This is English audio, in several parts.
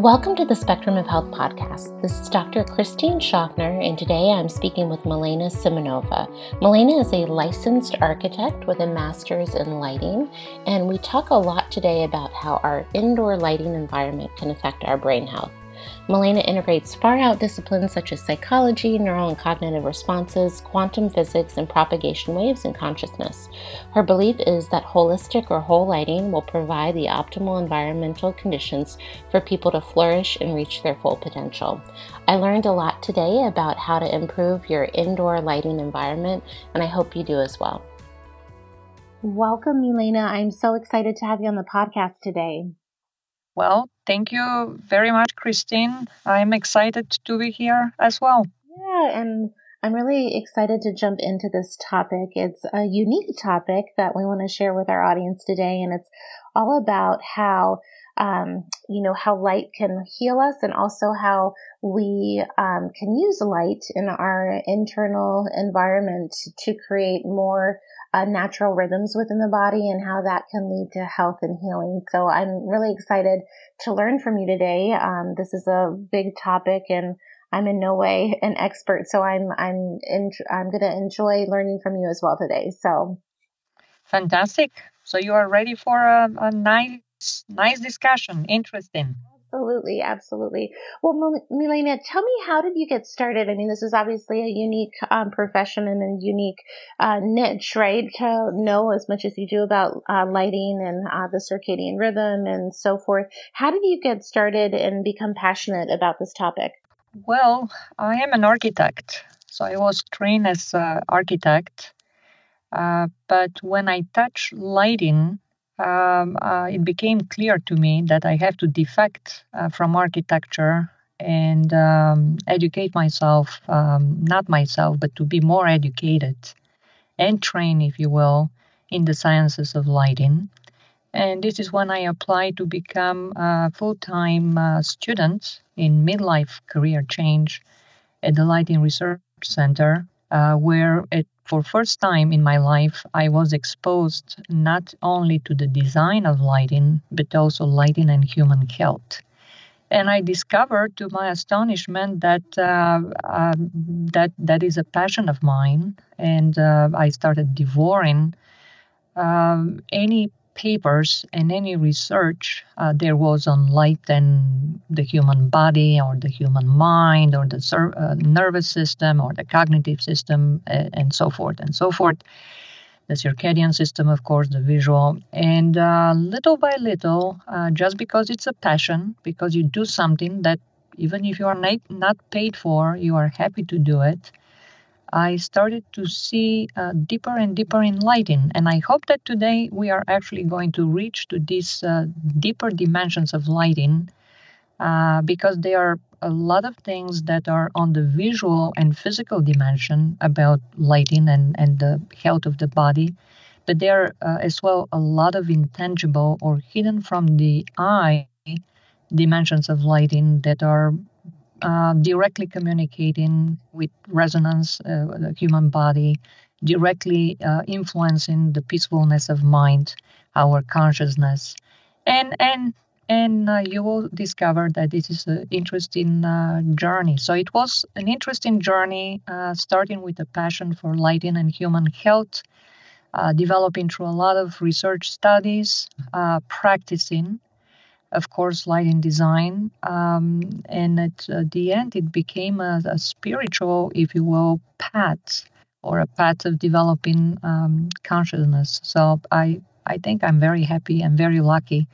Welcome to the Spectrum of Health podcast. This is Dr. Christine Schaffner, and today I'm speaking with Milena Simeonova. Milena is a licensed architect with a master's in lighting, and we talk a lot today about how our indoor lighting environment can affect our brain health. Milena integrates far out disciplines such as psychology, neural and cognitive responses, quantum physics, and propagation waves in consciousness. Her belief is that holistic or whole lighting will provide the optimal environmental conditions for people to flourish and reach their full potential. I learned a lot today about how to improve your indoor lighting environment, and I hope you do as well. Welcome, Milena. I'm so excited to have you on the podcast today. Well, thank you very much, Christine. I'm excited to be here as well. Yeah, and I'm really excited to jump into this topic. It's a unique topic that we want to share with our audience today, and it's all about how um, you know how light can heal us, and also how we um, can use light in our internal environment to create more uh, natural rhythms within the body and how that can lead to health and healing. So I'm really excited to learn from you today. Um, this is a big topic and I'm in no way an expert, so I'm I'm in, I'm going to enjoy learning from you as well today. So fantastic! So you are ready for a, a nice nice discussion, interesting. Absolutely, absolutely. Well, Milena, tell me, how did you get started? I mean, this is obviously a unique um, profession and a unique uh, niche, right? To know as much as you do about uh, lighting and uh, the circadian rhythm and so forth. How did you get started and become passionate about this topic? Well, I am an architect, so I was trained as an architect. Uh, but when I touch lighting, um, uh, it became clear to me that I have to defect uh, from architecture and um, educate myself, um, not myself, but to be more educated and trained, if you will, in the sciences of lighting. And this is when I applied to become a full time uh, student in midlife career change at the Lighting Research Center, uh, where it for first time in my life i was exposed not only to the design of lighting but also lighting and human health and i discovered to my astonishment that uh, uh, that that is a passion of mine. And uh, i started devouring um, any papers and any research uh, there was on light and the human body or the human mind or the ser- uh, nervous system or the cognitive system uh, and so forth and so forth. The circadian system of course the visual. And uh, little by little uh, just because it's a passion because you do something that even if you are not paid for you are happy to do it I started to see uh, deeper and deeper in lighting. And I hope that today we are actually going to reach to these uh, deeper dimensions of lighting uh, because there are a lot of things that are on the visual and physical dimension about lighting and, and the health of the body. But there are uh, as well a lot of intangible or hidden from the eye dimensions of lighting that are uh, directly communicating with resonance, uh, the human body, directly uh, influencing the peacefulness of mind, our consciousness, and and and uh, you will discover that this is an interesting uh, journey. So it was an interesting journey, starting with a passion for lighting and human health, developing through a lot of research studies, practicing of course, lighting design. Um, and at uh, the end, it became a, a, spiritual, if you will, path or a path of developing um, consciousness. So I, I think I'm very happy and very lucky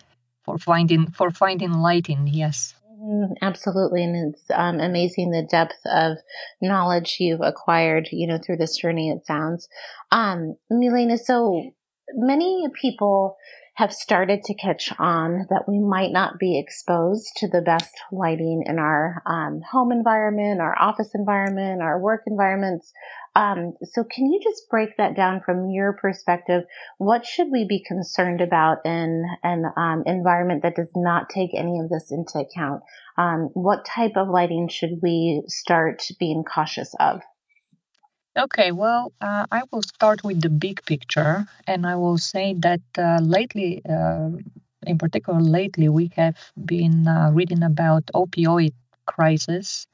for finding for finding lighting. Yes. Mm-hmm. Absolutely, and it's um, amazing the depth of knowledge you've acquired, you know, through this journey. It sounds, um, Milena. So many people have started to catch on that we might not be exposed to the best lighting in our um, home environment, our office environment, our work environments. Um, so, can you just break that down from your perspective? What should we be concerned about in an um, environment that does not take any of this into account? Um, what type of lighting should we start being cautious of? Okay, well, uh, I will start with the big picture, and I will say that uh, lately, uh, in particular lately, we have been uh, reading about opioid crisis.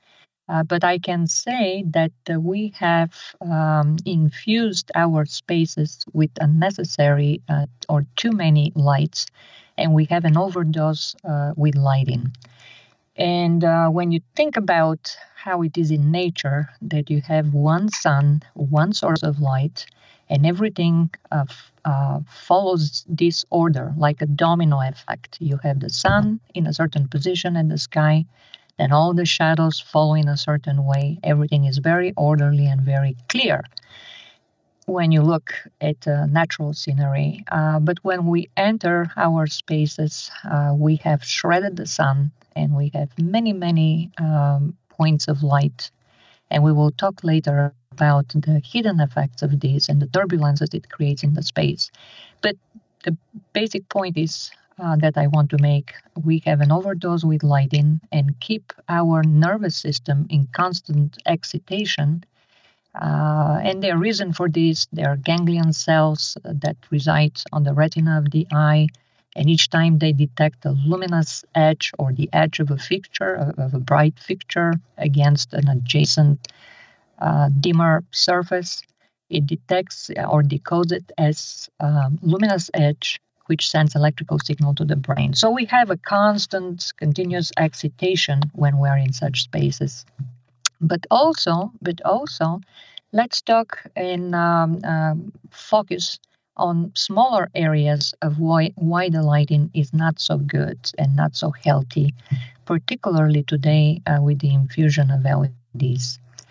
Uh, but I can say that uh, we have um, infused our spaces with unnecessary or too many lights, and we have an overdose with lighting. And uh, when you think about how it is in nature, that you have one sun, one source of light, and everything uh, uh, follows this order like a domino effect. You have the sun in a certain position in the sky, then all the shadows follow in a certain way. Everything is very orderly and very clear when you look at uh, natural scenery. Uh, but when we enter our spaces, uh, we have shredded the sun and we have many, many um, points of light. And we will talk later about the hidden effects of this and the turbulences it creates in the space. But the basic point is uh, that I want to make we have an overdose with lighting and keep our nervous system in constant excitation uh, and the reason for this, there are ganglion cells that reside on the retina of the eye, and each time they detect a luminous edge or the edge of a fixture, of a bright fixture against an adjacent uh, dimmer surface, it detects or decodes it as um, luminous edge, which sends electrical signal to the brain. So we have a constant, continuous excitation when we're in such spaces. But also, but also, let's talk in um, um, focus on smaller areas of why, why the lighting is not so good and not so healthy, particularly today uh, with the infusion of LEDs.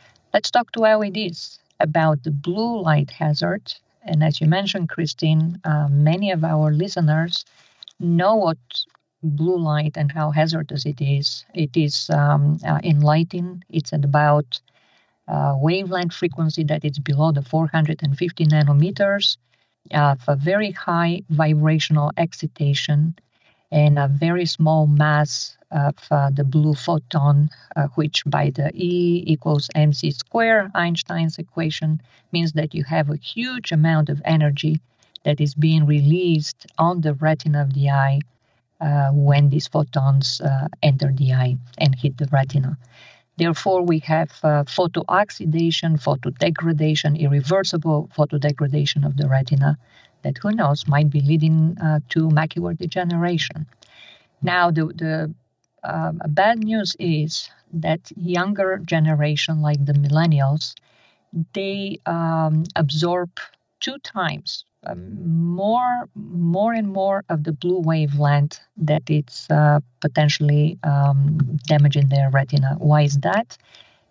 Let's talk to LEDs about the blue light hazard. And as you mentioned, Christine, uh, many of our listeners know what blue light and how hazardous it is. It is um, uh, in lighting, it's at about uh, wavelength frequency that is below the 450 nanometers of a very high vibrational excitation and a very small mass of uh, the blue photon, uh, which by the E equals mc square Einstein's equation means that you have a huge amount of energy that is being released on the retina of the eye uh, when these photons uh, enter the eye and hit the retina. Therefore, we have uh, photooxidation, photodegradation, irreversible photodegradation of the retina that who knows might be leading uh, to macular degeneration. Now, the, the uh, bad news is that younger generation, like the millennials, they um, absorb two times more more and more of the blue wavelength that it's uh, potentially um, damaging their retina. Why is that?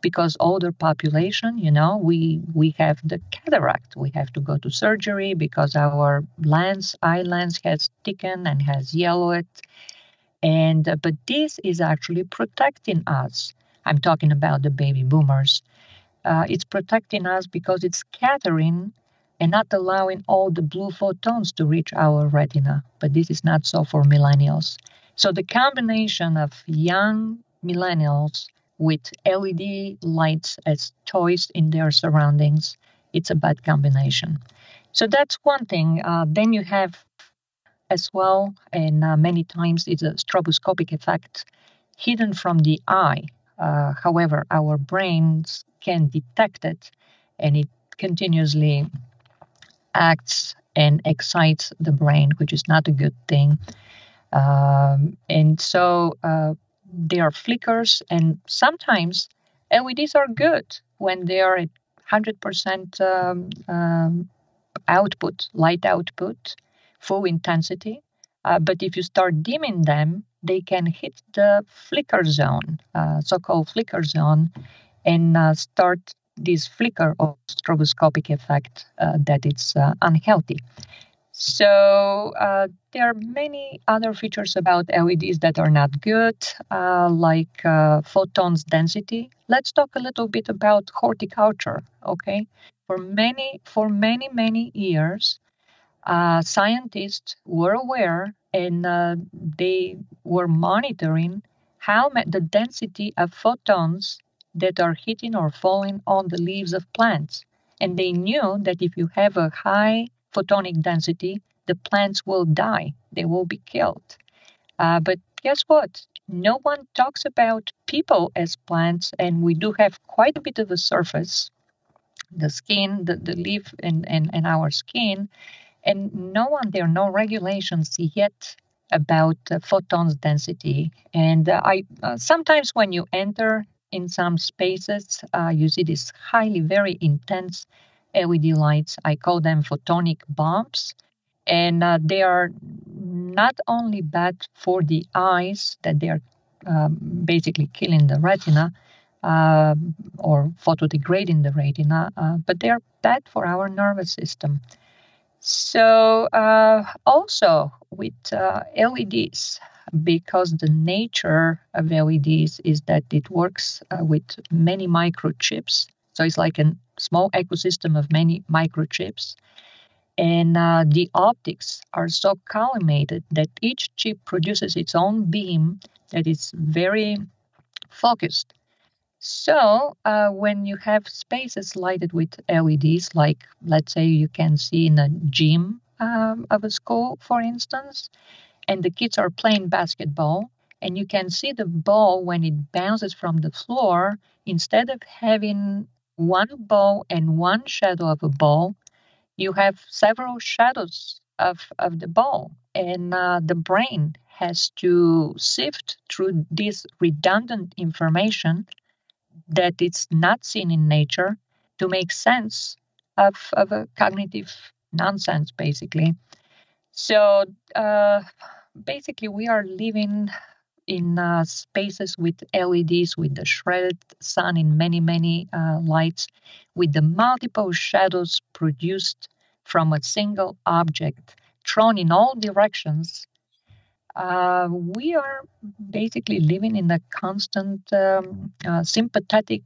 Because older population, you know, we we have the cataract. We have to go to surgery because our lens, eye lens, has thickened and has yellowed. And uh, but this is actually protecting us. I'm talking about the baby boomers. Uh, it's protecting us because it's scattering and not allowing all the blue photons to reach our retina. But this is not so for millennials. So the combination of young millennials with LED lights as toys in their surroundings, it's a bad combination. So that's one thing. Uh, then you have as well, and uh, many times it's a stroboscopic effect hidden from the eye. Uh, however, our brains can detect it and it continuously acts and excites the brain, which is not a good thing. Um, and so uh, there are flickers, and sometimes LEDs are good when they are at 100% um, um, output, light output, full intensity. Uh, but if you start dimming them, they can hit the flicker zone, uh, so called flicker zone, and uh, start this flicker or stroboscopic effect uh, that it's uh, unhealthy. So uh, there are many other features about LEDs that are not good, uh, like uh, photons density. Let's talk a little bit about horticulture. Okay, for many for many many years, uh, scientists were aware and they were monitoring how the density of photons that are hitting or falling on the leaves of plants. And they knew that if you have a high photonic density, the plants will die, they will be killed. Uh, but guess what? No one talks about people as plants, and we do have quite a bit of a surface the skin, the, the leaf, and, and, and our skin. And no one, there are no regulations yet about uh, photons density. And uh, I uh, sometimes when you enter in some spaces, uh, you see these highly, very intense LED lights. I call them photonic bombs. And uh, they are not only bad for the eyes, that they are um, basically killing the retina uh, or photodegrading the retina, uh, but they are bad for our nervous system. So, uh, also with uh, LEDs, because the nature of LEDs is that it works uh, with many microchips. So, it's like a small ecosystem of many microchips. And uh, the optics are so collimated that each chip produces its own beam that is very focused. So, uh, when you have spaces lighted with LEDs, like let's say you can see in a gym um, of a school, for instance, and the kids are playing basketball, and you can see the ball when it bounces from the floor, instead of having one ball and one shadow of a ball, you have several shadows of, of the ball. And uh, the brain has to sift through this redundant information that it's not seen in nature to make sense of, of a cognitive nonsense, basically. So uh, basically, we are living in uh, spaces with LEDs, with the shredded sun in many, many uh, lights, with the multiple shadows produced from a single object thrown in all directions. Uh, we are basically living in a constant um, uh, sympathetic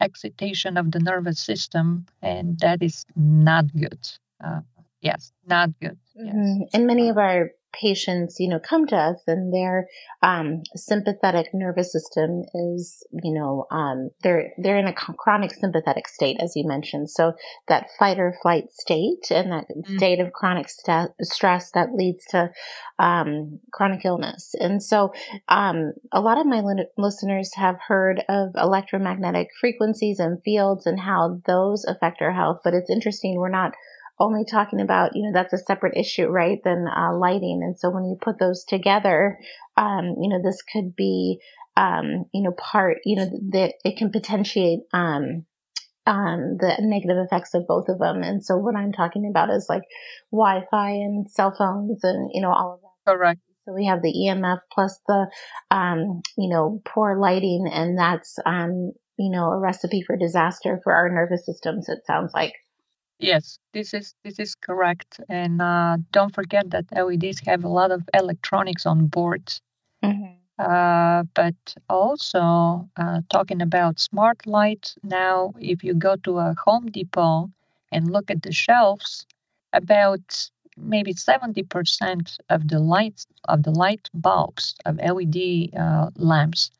excitation of the nervous system, and that is not good. Uh, yes, not good. Yes. Mm-hmm. And many of our patients, you know, come to us and their um, sympathetic nervous system is, you know, um, they're they're in a chronic sympathetic state, as you mentioned. So that fight or flight state and that mm-hmm. state of chronic st- stress that leads to um, chronic illness. And so, um, a lot of my li- listeners have heard of electromagnetic frequencies and fields and how those affect our health. But it's interesting, we're not only talking about, you know, that's a separate issue, right, than uh, lighting. And so when you put those together, um, you know, this could be, um, you know, part, you know, that it can potentiate, um, um, the negative effects of both of them. And so what I'm talking about is like Wi-Fi and cell phones and, you know, all of that. Correct. So we have the EMF plus the, um, you know, poor lighting, and that's, um, you know, a recipe for disaster for our nervous systems. It sounds like. Yes, this is this is correct, and uh, don't forget that LEDs have a lot of electronics on board. Mm-hmm. Uh, but also uh, talking about smart lights now, if you go to a Home Depot and look at the shelves, about maybe 70% of the lights of the light bulbs of LED uh, lamps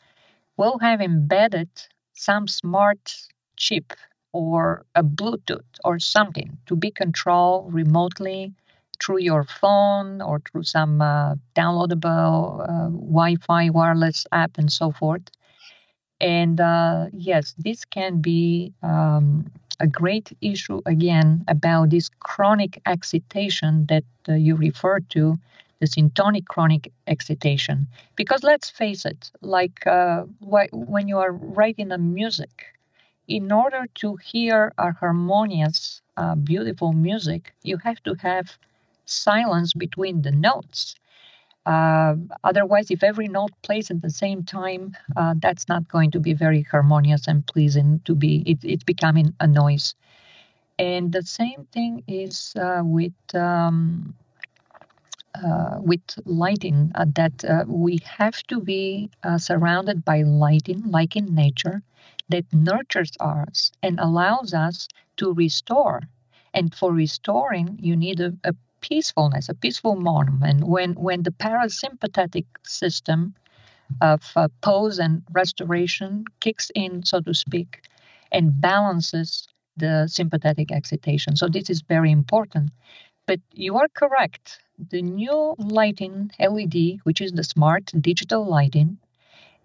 will have embedded some smart chip or a Bluetooth or something to be controlled remotely through your phone or through some uh, downloadable uh, Wi Fi wireless app and so forth. And uh, yes, this can be um, a great issue again about this chronic excitation that uh, you refer to, the syntonic chronic excitation. Because let's face it, like uh, wh- when you are writing a music, in order to hear a harmonious, uh, beautiful music, you have to have silence between the notes. Uh, otherwise, if every note plays at the same time, uh, that's not going to be very harmonious and pleasing to be. It, it's becoming a noise. And the same thing is uh, with um, uh, with lighting. Uh, that uh, we have to be surrounded by lighting, like in nature, that nurtures us and allows us to restore. And for restoring, you need a, a peacefulness, a peaceful moment. When when the parasympathetic system of uh, pose and restoration kicks in, so to speak, and balances the sympathetic excitation. So this is very important. But you are correct. the new lighting LED, which is the smart digital lighting,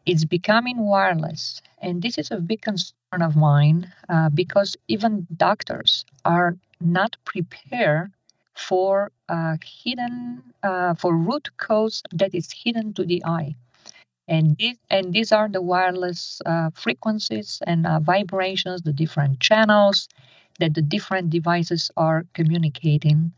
it's becoming wireless. And this is a big concern of mine uh, because even doctors are not prepared for uh, hidden uh, for root cause that is hidden to the eye and these and these are the wireless uh, frequencies and uh, vibrations the different channels that the different devices are communicating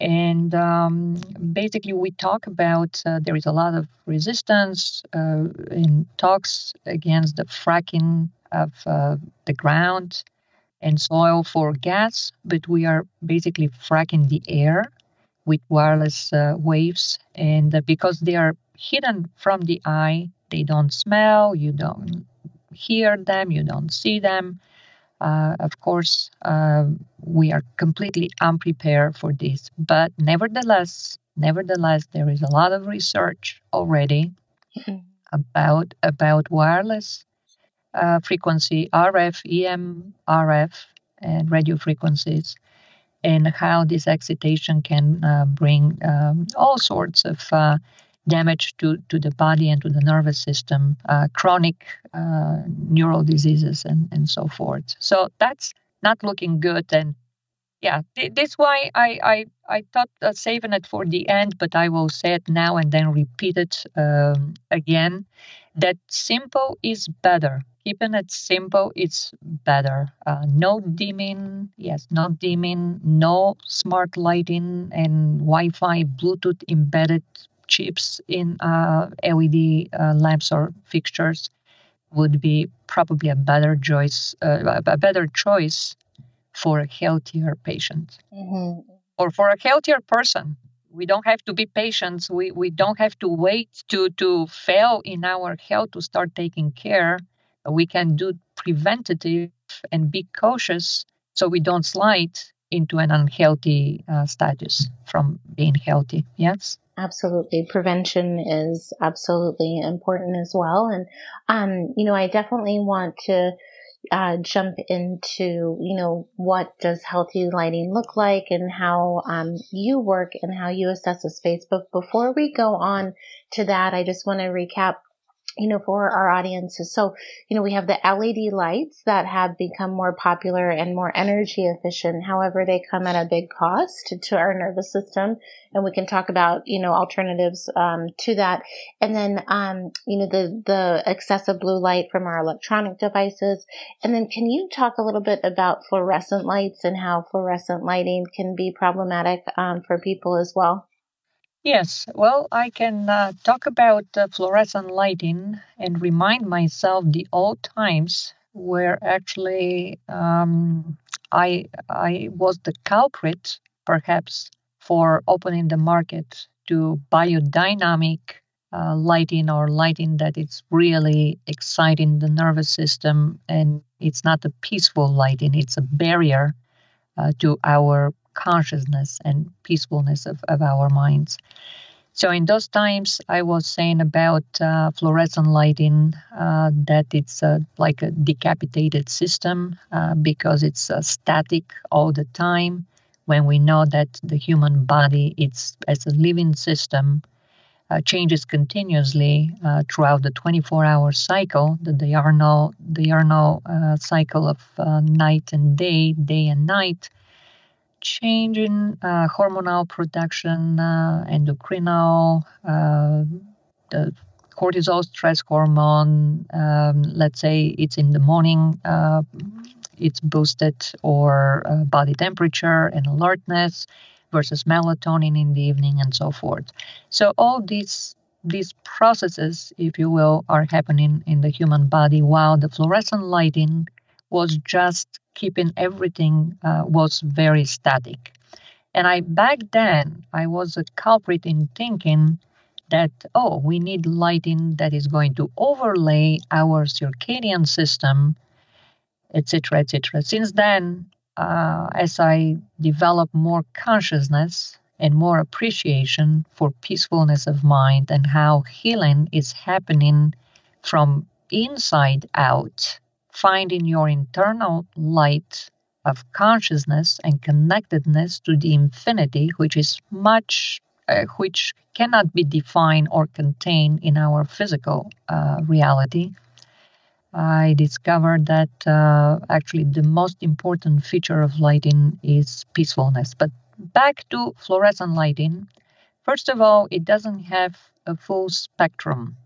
and um, basically we talk about uh, there is a lot of resistance uh, in talks against the fracking of uh, the ground and soil for gas, but we are basically fracking the air with wireless uh, waves. And uh, because they are hidden from the eye, they don't smell, you don't hear them, you don't see them. Uh, of course, uh, we are completely unprepared for this, but nevertheless, nevertheless, there is a lot of research already mm-hmm. about about wireless uh, frequency, RF, EM, RF, and radio frequencies, and how this excitation can uh, bring um, all sorts of uh, damage to, to the body and to the nervous system, uh, chronic uh, neural diseases, and, and so forth. So that's not looking good. And yeah, th- this why I, I, I thought uh, saving it for the end, but I will say it now and then repeat it um, again that simple is better keeping it simple is better. Uh, no dimming, yes, no dimming, no smart lighting and Wi-Fi, Bluetooth embedded chips in uh, LED uh, lamps or fixtures would be probably a better choice, uh, a better choice for a healthier patient mm-hmm. or for a healthier person we don't have to be patients we, we don't have to wait to to fail in our health to start taking care we can do preventative and be cautious so we don't slide into an unhealthy uh, status from being healthy. Yes. Absolutely. Prevention is absolutely important as well. And, um, you know, I definitely want to uh, jump into, you know, what does healthy lighting look like and how um, you work and how you assess a space. But before we go on to that, I just want to recap you know, for our audiences. So, you know, we have the LED lights that have become more popular and more energy efficient. However, they come at a big cost to our nervous system. And we can talk about, you know, alternatives, um, to that. And then, um, you know, the, the excessive blue light from our electronic devices. And then can you talk a little bit about fluorescent lights and how fluorescent lighting can be problematic, um, for people as well? Yes, well, I can uh, talk about uh, fluorescent lighting and remind myself the old times where actually um, I I was the culprit, perhaps, for opening the market to biodynamic uh, lighting or lighting that is really exciting the nervous system, and it's not a peaceful lighting; it's a barrier uh, to our consciousness and peacefulness of, of our minds. So in those times, I was saying about uh, fluorescent lighting uh, that it's uh, like a decapitated system uh, because it's uh, static all the time. When we know that the human body, it's as a living system, uh, changes continuously throughout the 24-hour cycle, That the diurnal diurnal cycle of night and day, day and night change in uh, hormonal production, uh, endocrinal, uh, the cortisol stress hormone. Um, let's say it's in the morning, uh, it's boosted, or uh, body temperature and alertness versus melatonin in the evening, and so forth. So all these these processes, if you will, are happening in the human body while the fluorescent lighting was just keeping everything uh, was very static. And I back then I was a culprit in thinking that oh we need lighting that is going to overlay our circadian system, etc. etc. Since then, uh, as I develop more consciousness and more appreciation for peacefulness of mind and how healing is happening from inside out finding your internal light of consciousness and connectedness to the infinity, which is much, uh, which cannot be defined or contained in our physical uh, reality. I discovered that uh, actually the most important feature of lighting is peacefulness. But back to fluorescent lighting. First of all, it doesn't have a full spectrum.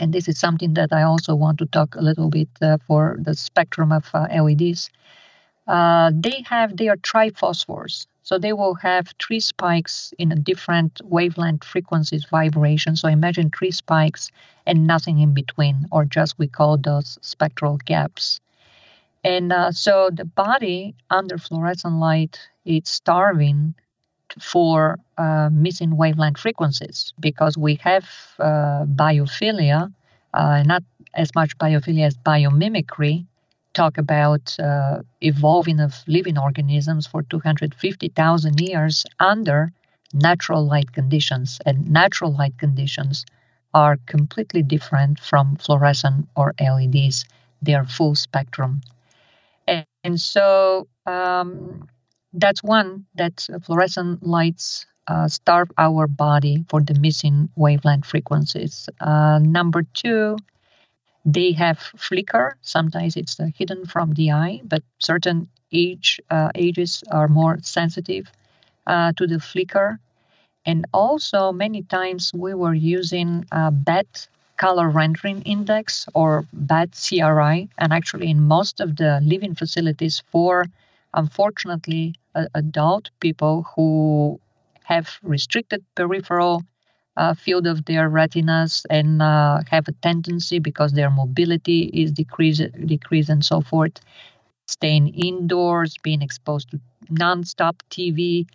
And this is something that I also want to talk a little bit uh, for the spectrum of uh, LEDs. Uh, they have they are triphosphors, so they will have three spikes in a different wavelength frequencies vibration. So imagine three spikes and nothing in between, or just we call those spectral gaps. And uh, so the body under fluorescent light it's starving for uh, missing wavelength frequencies because we have uh, biophilia, uh, not as much biophilia as biomimicry, talk about uh, evolving of living organisms for 250,000 years under natural light conditions. And natural light conditions are completely different from fluorescent or LEDs. They are full spectrum. And, and so um, that's one that fluorescent lights uh, starve our body for the missing wavelength frequencies. Uh, number two, they have flicker. Sometimes it's uh, hidden from the eye, but certain age uh, ages are more sensitive uh, to the flicker. And also, many times we were using a bad color rendering index or bad CRI, and actually in most of the living facilities for unfortunately adult people who have restricted peripheral uh, field of their retinas and uh, have a tendency because their mobility is decreased, decreased and so forth, staying indoors, being exposed to nonstop TV,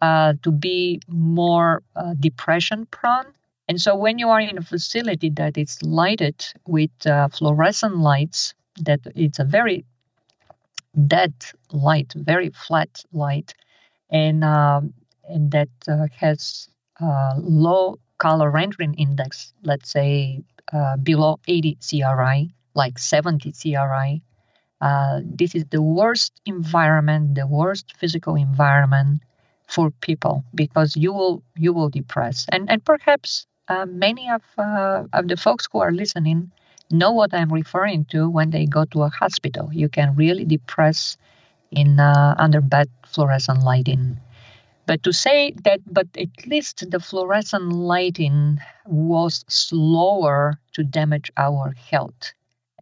uh, to be more uh, depression prone. And so when you are in a facility that is lighted with uh, fluorescent lights, that it's a very dead light, very flat light, and um, and that uh, has uh, low color rendering index, let's say uh, below 80 CRI, like 70 CRI. Uh, this is the worst environment, the worst physical environment for people because you will you will depress and and perhaps uh, many of uh, of the folks who are listening know what I'm referring to when they go to a hospital. You can really depress in uh, under bad fluorescent lighting. But to say that, but at least the fluorescent lighting was slower to damage our health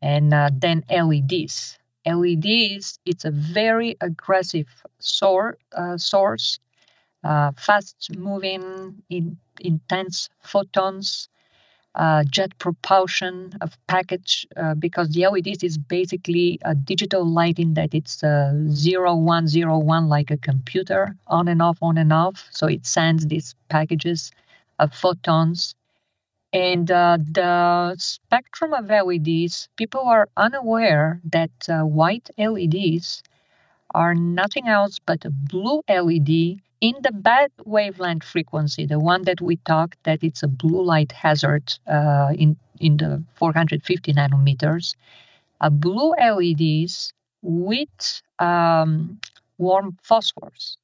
and uh, than LEDs. LEDs, it's a very aggressive sor- uh, source, uh, fast moving, in, intense photons, uh, jet propulsion of package uh, because the LEDs is basically a digital lighting that it's uh, zero one zero one like a computer on and off on and off. So it sends these packages of photons. And uh, the spectrum of LEDs, people are unaware that uh, white LEDs are nothing else but a blue LED in the bad wavelength frequency, the one that we talked that it's a blue light hazard uh, in in the 450 nanometers, a blue LEDs with um, warm phosphors.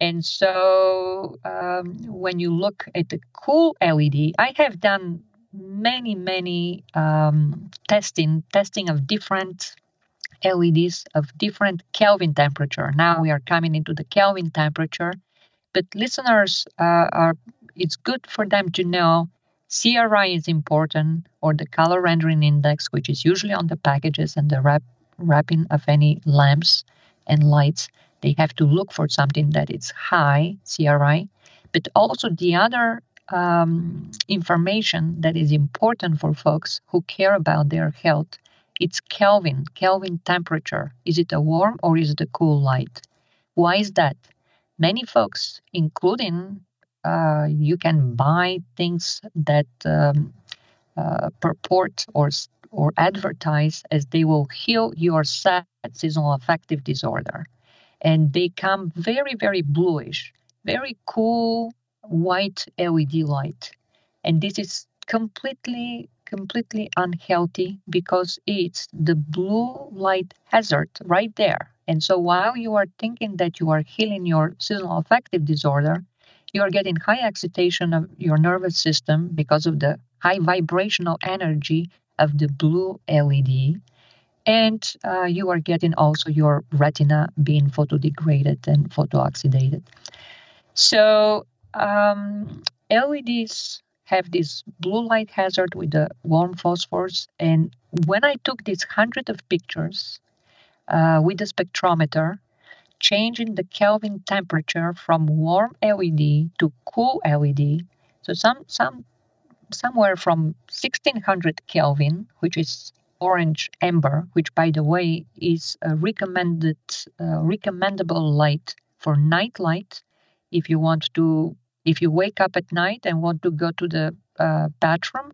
And so um, when you look at the cool LED, I have done many, many um, testing, testing of different LEDs of different Kelvin temperature. Now we are coming into the Kelvin temperature, but listeners uh, are. It's good for them to know CRI is important, or the color rendering index, which is usually on the packages and the wrap, wrapping of any lamps and lights. They have to look for something that is high CRI, but also the other um, information that is important for folks who care about their health it's Kelvin, Kelvin temperature. Is it a warm or is it a cool light? Why is that? Many folks, including uh, you can buy things that um, uh, purport or or advertise as they will heal your SAD seasonal affective disorder, and they come very very bluish, very cool white LED light, and this is completely completely unhealthy because it's the blue light hazard right there And so while you are thinking that you are healing your seasonal affective disorder, you are getting high excitation of your nervous system because of the high vibrational energy of the blue LED. And uh, you are getting also your retina being photodegraded and photooxidated. So um, LEDs have this blue light hazard with the warm phosphors. And when I took these hundred of pictures uh, with the spectrometer, changing the Kelvin temperature from warm LED to cool LED, so some some somewhere from 1600 Kelvin, which is orange amber, which by the way is a recommended uh, recommendable light for night light if you want to if you wake up at night and want to go to the uh, bathroom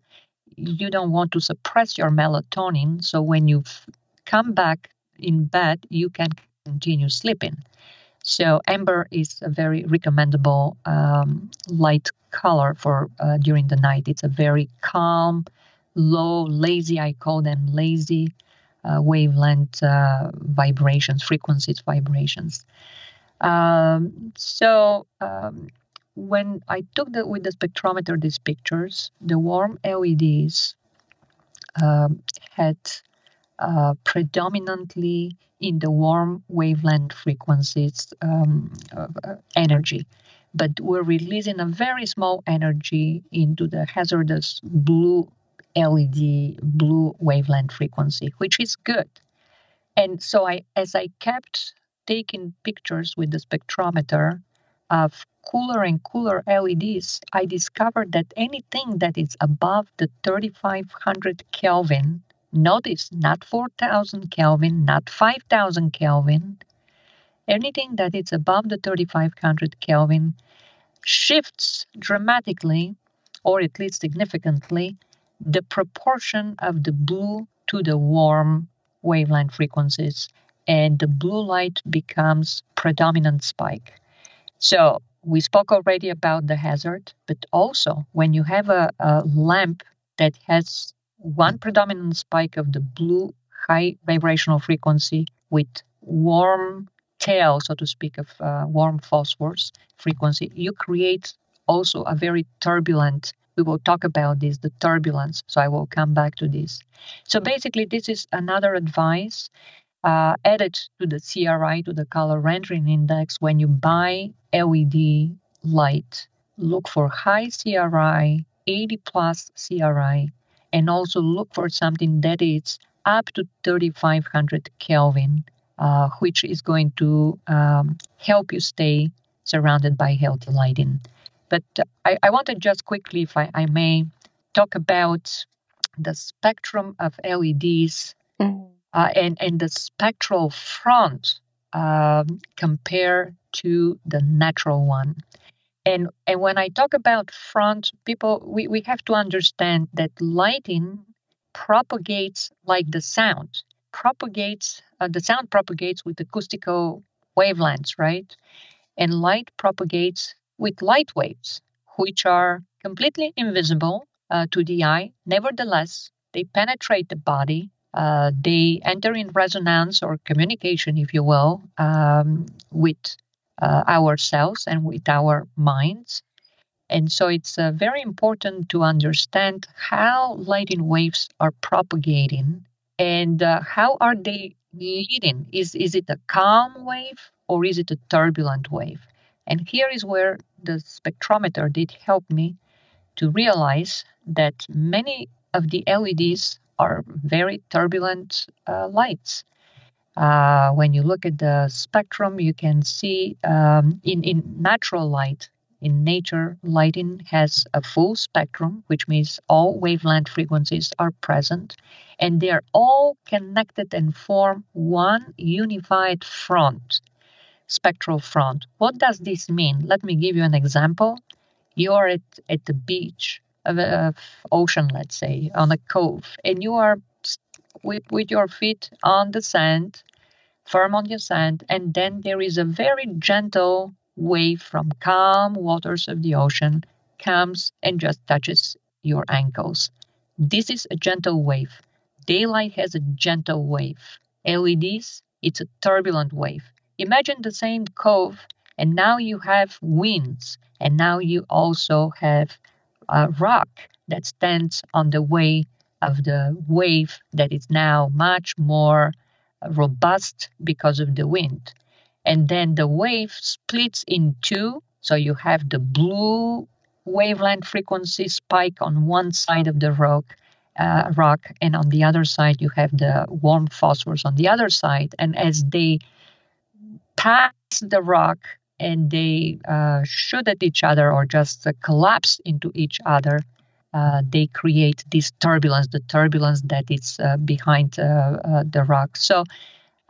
you don't want to suppress your melatonin. So when you come back in bed you can continue sleeping. So amber is a very recommendable um, light color for uh, during the night. It's a very calm low lazy i call them lazy uh, wavelength uh, vibrations frequencies vibrations. Um, so um, when I took the, with the spectrometer these pictures, the warm LEDs um, had uh, predominantly in the warm wavelength frequencies um, uh, energy, but we're releasing a very small energy into the hazardous blue LED, blue wavelength frequency, which is good. And so I, as I kept taking pictures with the spectrometer of cooler and cooler LEDs, I discovered that anything that is above the 3500 Kelvin, notice not 4000 Kelvin, not 5000 Kelvin, anything that is above the 3500 Kelvin shifts dramatically, or at least significantly, the proportion of the blue to the warm wavelength frequencies and the blue light becomes predominant spike. So we spoke already about the hazard, but also when you have a, a lamp that has one predominant spike of the blue high vibrational frequency with warm tail, so to speak, of uh, warm phosphorus frequency, you create also a very turbulent. We will talk about this, the turbulence. So I will come back to this. So basically, this is another advice uh, added to the CRI, to the color rendering index, when you buy LED light, look for high CRI, 80 plus CRI, and also look for something that is up to 3500 Kelvin, uh, which is going to um, help you stay surrounded by healthy lighting. But I, I want to just quickly, if I, I may, talk about the spectrum of LEDs mm uh, and, and the spectral front um, compared to the natural one. And, and when I talk about front, people, we, we have to understand that lighting propagates like the sound, propagates, uh, the sound propagates with acoustical wavelengths, right? And light propagates with light waves, which are completely invisible uh, to the eye. Nevertheless, they penetrate the body uh, they enter in resonance or communication, if you will, um, with uh, ourselves and with our minds. And so it's uh, very important to understand how lighting waves are propagating and uh, how are they leading. Is, is it a calm wave or is it a turbulent wave? And here is where the spectrometer did help me to realize that many of the LEDs are very turbulent uh, lights. Uh, when you look at the spectrum, you can see um, in, in natural light, in nature, lighting has a full spectrum, which means all wavelength frequencies are present, and they are all connected and form one unified front, spectral front. What does this mean? Let me give you an example. You are at, at the beach of, of uh, ocean, let's say, on a cove, and you are with, with your feet on the sand, firm on your sand, and then there is a very gentle wave from calm waters of the ocean comes and just touches your ankles. This is a gentle wave. Daylight has a gentle wave. LEDs it's a turbulent wave. Imagine the same cove, and now you have winds, and now you also have a rock that stands on the way of the wave that is now much more robust because of the wind. And then the wave splits in two. So you have the blue wavelength frequency spike on one side of the rock, uh, rock, and on the other side you have the warm phosphorus on the other side. And as they pass the rock and they uh, shoot at each other or just collapse into each other, uh, they create this turbulence, the turbulence that is uh, behind uh, the rock. So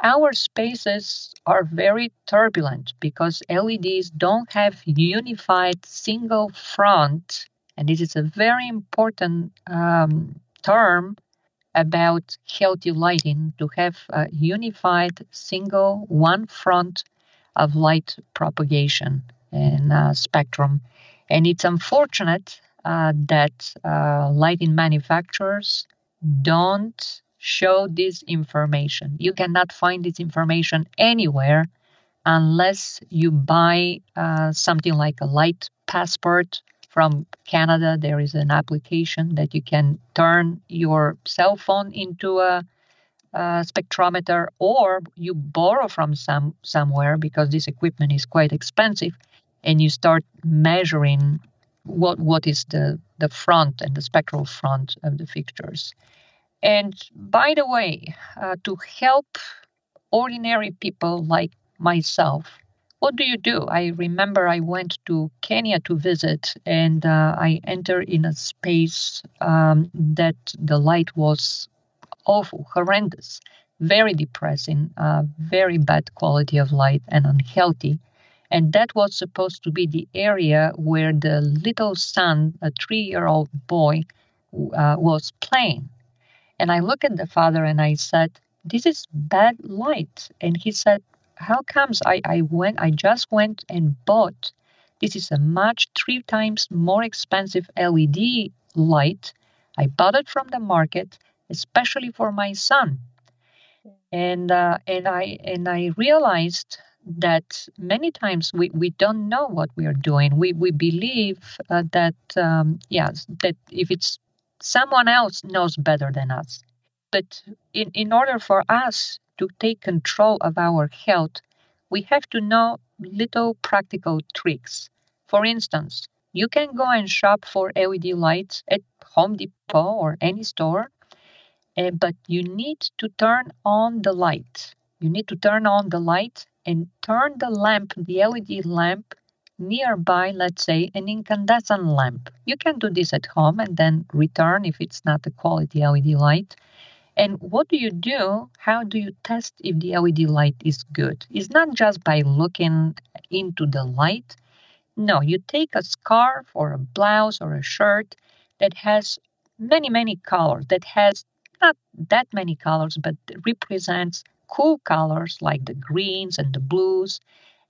our spaces are very turbulent because LEDs don't have unified single front, and this is a very important um, term about healthy lighting to have a unified single one front of light propagation and uh, spectrum. And it's unfortunate uh, that uh, lighting manufacturers don't show this information. You cannot find this information anywhere unless you buy uh, something like a light passport from Canada. There is an application that you can turn your cell phone into a, a spectrometer, or you borrow from some somewhere because this equipment is quite expensive, and you start measuring what what is the the front and the spectral front of the fixtures. And by the way, uh, to help ordinary people like myself, what do you do? I remember I went to Kenya to visit, and uh, I entered in a space um, that the light was awful, horrendous, very depressing, uh, very bad quality of light, and unhealthy. And that was supposed to be the area where the little son, a three year old boy, uh, was playing. And I looked at the father and I said, This is bad light. And he said, How comes I, I went I just went and bought this is a much three times more expensive LED light. I bought it from the market, especially for my son. And uh, and I and I realized that many times we, we don't know what we are doing. We, we believe uh, that, um, yes, that if it's someone else knows better than us. But in, in order for us to take control of our health, we have to know little practical tricks. For instance, you can go and shop for LED lights at Home Depot or any store, uh, but you need to turn on the light. You need to turn on the light and turn the lamp, the LED lamp, nearby, let's say, an incandescent lamp. You can do this at home and then return if it's not a quality LED light. And what do you do? How do you test if the LED light is good? It's not just by looking into the light. No, you take a scarf or a blouse or a shirt that has many, many colors, that has not that many colors, but represents cool colors like the greens and the blues,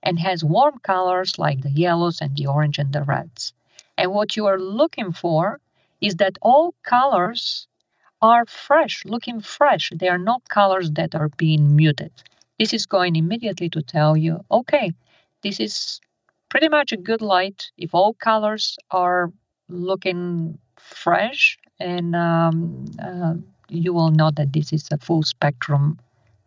and has warm colors like the yellows and the orange and the reds. And what you are looking for is that all colors are fresh, looking fresh. They are not colors that are being muted. This is going immediately to tell you, okay, this is pretty much a good light if all colors are looking fresh and um, uh, you will know that this is a full spectrum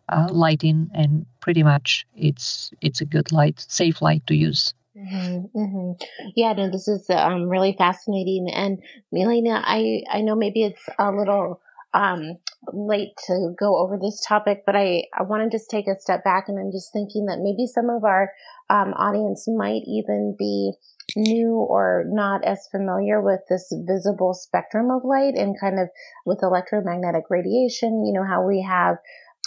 uh, lighting, and pretty much it's it's a good light, safe light to use. Mm-hmm, mm-hmm. Yeah, no, this is um, really fascinating. And Milena, I I know maybe it's a little um, late to go over this topic, but I, I want to just take a step back and I'm just thinking that maybe some of our um, audience might even be new or not as familiar with this visible spectrum of light and kind of with electromagnetic radiation, you know, how we have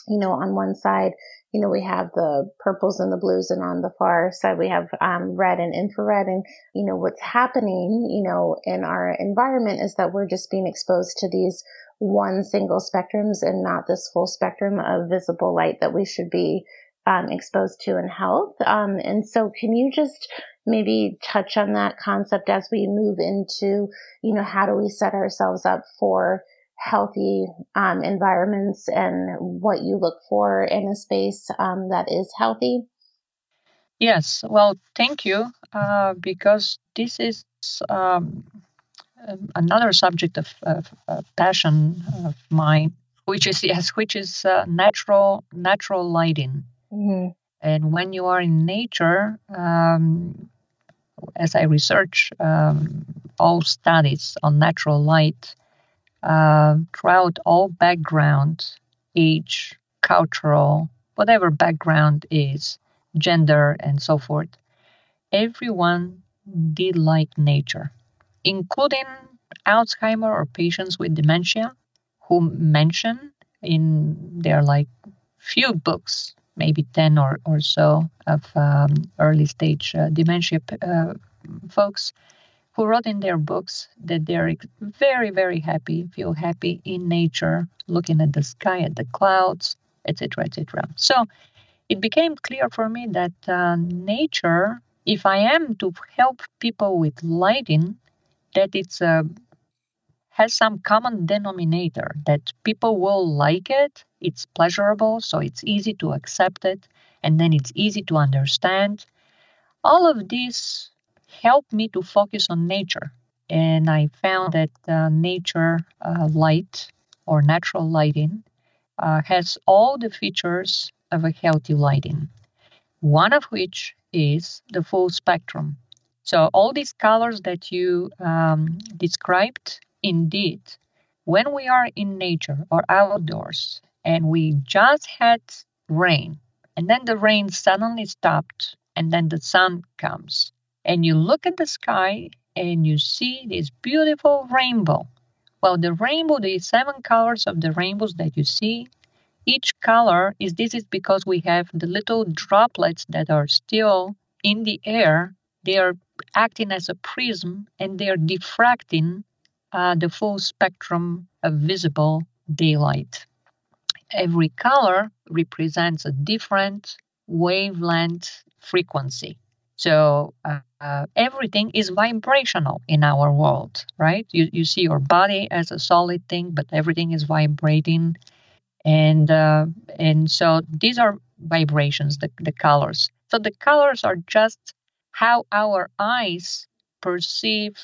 you know, on one side, you know, we have the purples and the blues, and on the far side, we have um, red and infrared. And, you know, what's happening, you know, in our environment is that we're just being exposed to these one single spectrums and not this full spectrum of visible light that we should be um, exposed to in health. Um, and so, can you just maybe touch on that concept as we move into, you know, how do we set ourselves up for healthy um, environments and what you look for in a space um, that is healthy? Yes, well, thank you, uh, because this is um, another subject of, of, of, passion of mine, which is yes, which is uh, natural natural lighting. Mm-hmm. And when you are in nature, um, as I research um, all studies on natural light uh, throughout all background, age, cultural, whatever background is, gender, and so forth, everyone did like nature, including Alzheimer or patients with dementia who mention in their like few books maybe 10 or, or so of um, early stage uh, dementia uh, folks who wrote in their books that they're very, very happy, feel happy in nature, looking at the sky, at the clouds, etc., etc. So it became clear for me that uh, nature, if I am to help people with lighting, that it's a has some common denominator that people will like it, it's pleasurable, so it's easy to accept it, and then it's easy to understand. All of this helped me to focus on nature, and I found that uh, nature uh, light or natural lighting uh, has all the features of a healthy lighting, one of which is the full spectrum. So, all these colors that you um, described Indeed, when we are in nature or outdoors and we just had rain, and then the rain suddenly stopped, and then the sun comes, and you look at the sky and you see this beautiful rainbow. Well, the rainbow, the seven colors of the rainbows that you see, each color is this is because we have the little droplets that are still in the air. They are acting as a prism and they are diffracting uh, the full spectrum of visible daylight. Every color represents a different wavelength frequency. So uh, uh, everything is vibrational in our world, right? You, you see your body as a solid thing, but everything is vibrating. And, uh, and so these are vibrations, the, the colors. So the colors are just how our eyes perceive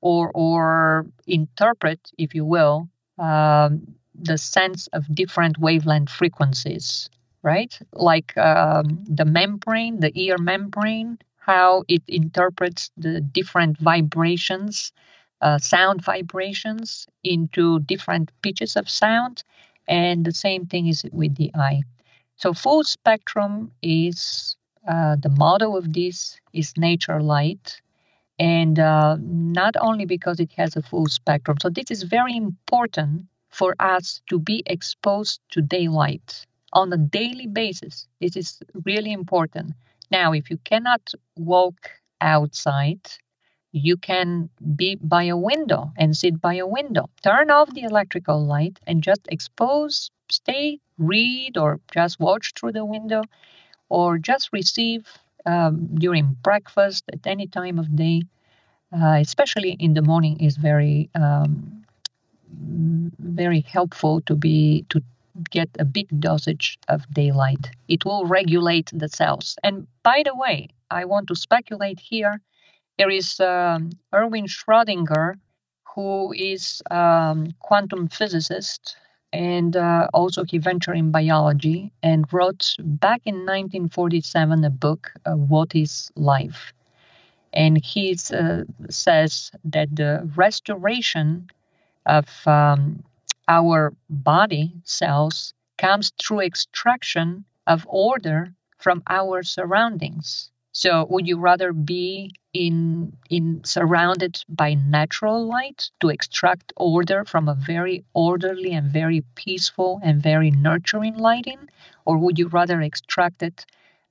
or or interpret, if you will, um, the sense of different wavelength frequencies, right? Like um, the membrane, the ear membrane, how it interprets the different vibrations, uh, sound vibrations into different pitches of sound, and the same thing is with the eye. So full spectrum is uh, the model of this is nature light and uh, not only because it has a full spectrum. So, this is very important for us to be exposed to daylight on a daily basis. This is really important. Now, if you cannot walk outside, you can be by a window and sit by a window. Turn off the electrical light and just expose, stay, read, or just watch through the window, or just receive um, during breakfast at any time of day, uh, especially in the morning, is very um, very helpful to be to get a big dosage of daylight. It will regulate the cells. And by the way, I want to speculate here. There is um, Erwin Schrödinger, who is um, quantum physicist and uh, also he ventured in biology and wrote back in 1947 a book, uh, What is Life? And he uh, says that the restoration of um, our body cells comes through extraction of order from our surroundings. So, would you rather be in in surrounded by natural light to extract order from a very orderly and very peaceful and very nurturing lighting, or would you rather extract it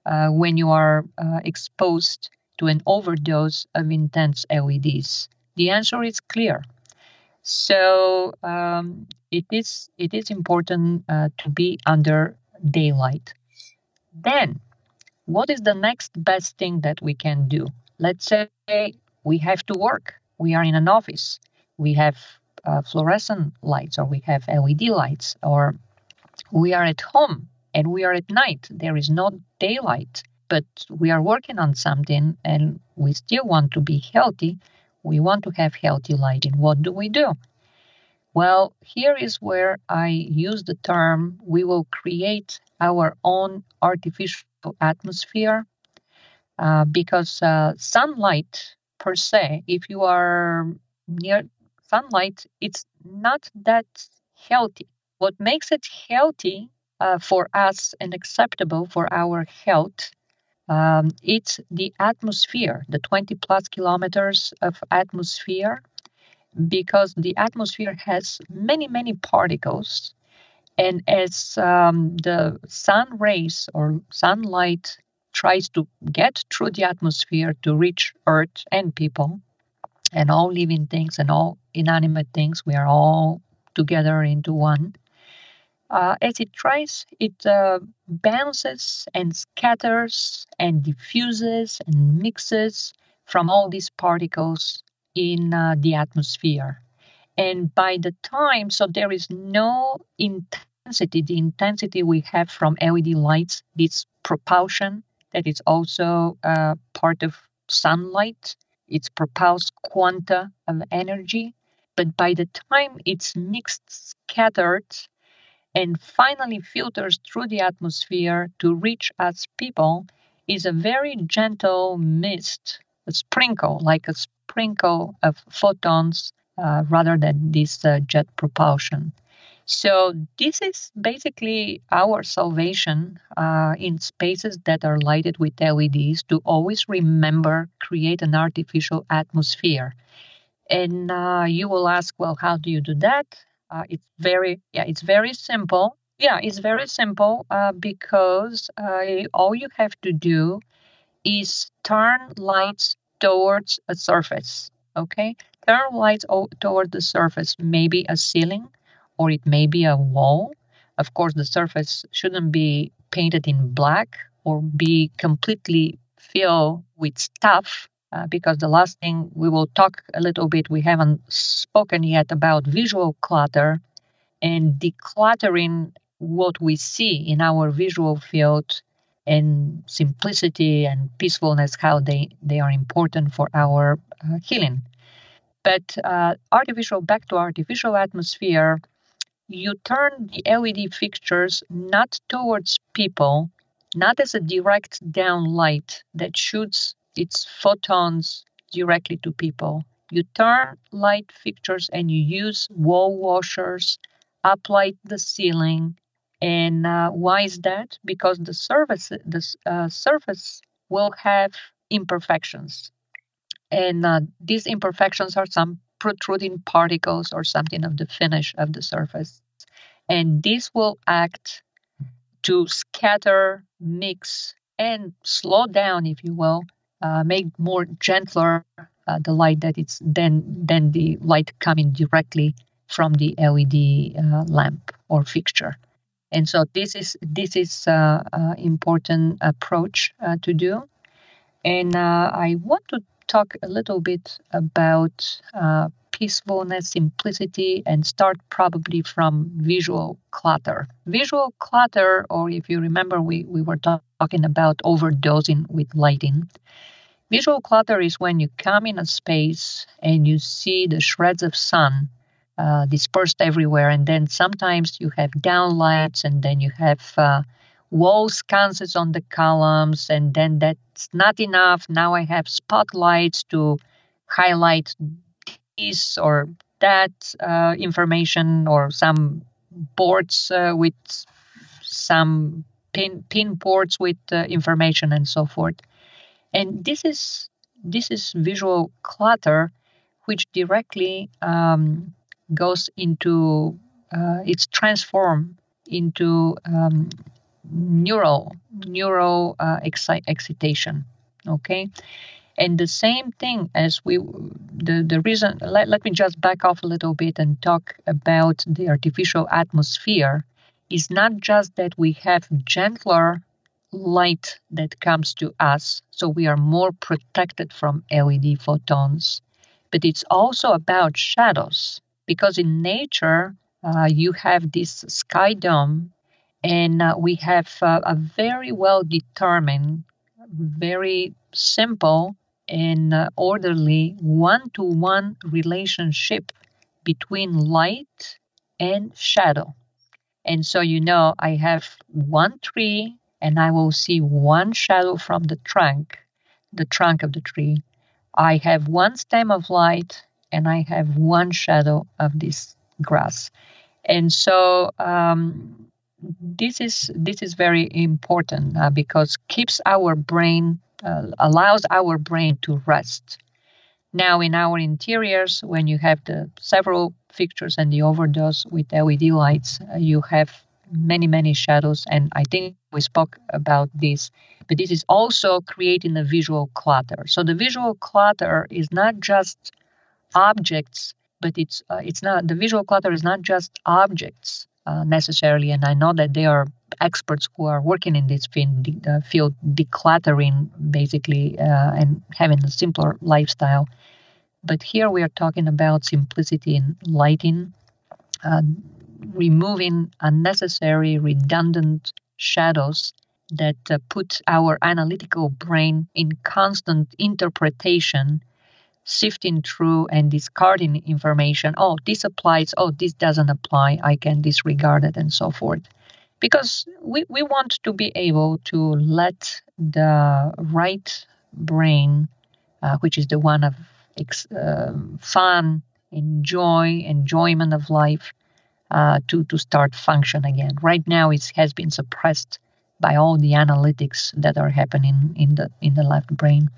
uh, when you are uh, exposed to an overdose of intense LEDs? The answer is clear. So um, it is it is important uh, to be under daylight. Then what is the next best thing that we can do? Let's say we have to work. We are in an office. We have uh, fluorescent lights or we have LED lights or we are at home and we are at night. There is no daylight, but we are working on something and we still want to be healthy. We want to have healthy lighting. What do we do? Well, here is where I use the term we will create our own artificial atmosphere uh, because uh, sunlight per se, if you are near sunlight, it's not that healthy. What makes it healthy uh, for us and acceptable for our health um, it's the atmosphere, the 20 plus kilometers of atmosphere because the atmosphere has many, many particles. And as um, the sun rays or sunlight tries to get through the atmosphere to reach Earth and people and all living things and all inanimate things, we are all together into one. Uh, as it tries, it uh, bounces and scatters and diffuses and mixes from all these particles in uh, the atmosphere. And by the time, so there is no intensity, the intensity we have from LED lights, this propulsion that is also uh, part of sunlight, it's propulsed quanta of energy. But by the time it's mixed, scattered, and finally filters through the atmosphere to reach us people, is a very gentle mist, a sprinkle, like a sprinkle of photons uh, rather than this uh, jet propulsion. So, this is basically our salvation uh, in spaces that are lighted with LEDs to always remember create an artificial atmosphere. And uh, you will ask, well, how do you do that? Uh, it's very, yeah, it's very simple. Yeah, it's very simple uh, because all you have to do is turn lights towards a surface. Okay, turn lights toward the surface, maybe a ceiling or it may be a wall. Of course, the surface shouldn't be painted in black or be completely filled with stuff uh, because the last thing we will talk a little bit, we haven't spoken yet about visual clutter and decluttering what we see in our visual field and simplicity and peacefulness, how they, they are important for our uh, healing. But uh, artificial, back to artificial atmosphere, you turn the LED fixtures not towards people, not as a direct down light that shoots its photons directly to people. You turn light fixtures and you use wall washers, uplight the ceiling, and uh, why is that? Because the surface, the uh, surface will have imperfections. And uh, these imperfections are some protruding particles or something of the finish of the surface. And this will act to scatter, mix, and slow down, if you will, uh, make more gentler uh, the light that it's then than the light coming directly from the LED uh, lamp or fixture. And so this is this is uh, uh, important approach uh, to do. And I want to talk a little bit about peacefulness, simplicity, and start probably from visual clutter. Visual clutter, or if you remember, we, we were talking about overdosing with lighting. Visual clutter is when you come in a space and you see the shreds of sun uh, dispersed everywhere. And then sometimes you have downlights, and then you have uh, wall sconces on the columns, and then that's not enough. Now I have spotlights to highlight this or that uh, information, or some boards uh, with some pin pin ports with uh, information and so forth. And this is this is visual clutter, which directly um, goes into uh, it's transformed into um, neural neural uh, exci- excitation okay and the same thing as we the, the reason let, let me just back off a little bit and talk about the artificial atmosphere is not just that we have gentler light that comes to us so we are more protected from led photons but it's also about shadows because in nature uh, you have this sky dome and uh, we have uh, a very well determined very simple and uh, orderly one-to-one relationship between light and shadow and so you know i have one tree and i will see one shadow from the trunk the trunk of the tree. I have one stem of light and i have one shadow of this grass. And so um, this is this is very important uh, because keeps our brain uh, allows our brain to rest. Now in our interiors when you have the several fixtures and the overdose with led lights uh, you have many many shadows. And i think we spoke about this but this is also creating a visual clutter. So the visual clutter is not just objects but it's uh, it's not the visual clutter is not just objects uh, necessarily. And i know that there are experts who are working in this field, de- uh, field decluttering basically uh, and having a simpler lifestyle but here we are talking about simplicity in lighting uh, removing unnecessary redundant shadows that uh, put our analytical brain in constant interpretation sifting through and discarding information. Oh, this applies. Oh, this doesn't apply. I can disregard it and so forth. Because we, we want to be able to let the right brain, uh, which is the one of uh, fun, enjoy, enjoyment of life, uh, to, to start function again. Right now, it has been suppressed by all the analytics that are happening in the in the left brain.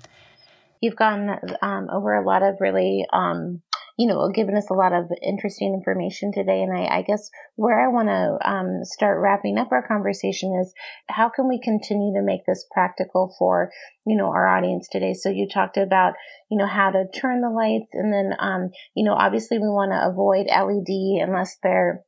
You've gone um, over a lot of really, um, you know, given us a lot of interesting information today. And I, I guess where I want to um, start wrapping up our conversation is how can we continue to make this practical for, you know, our audience today? So you talked about, you know, how to turn the lights and then, um, you know, obviously we want to avoid LED unless they're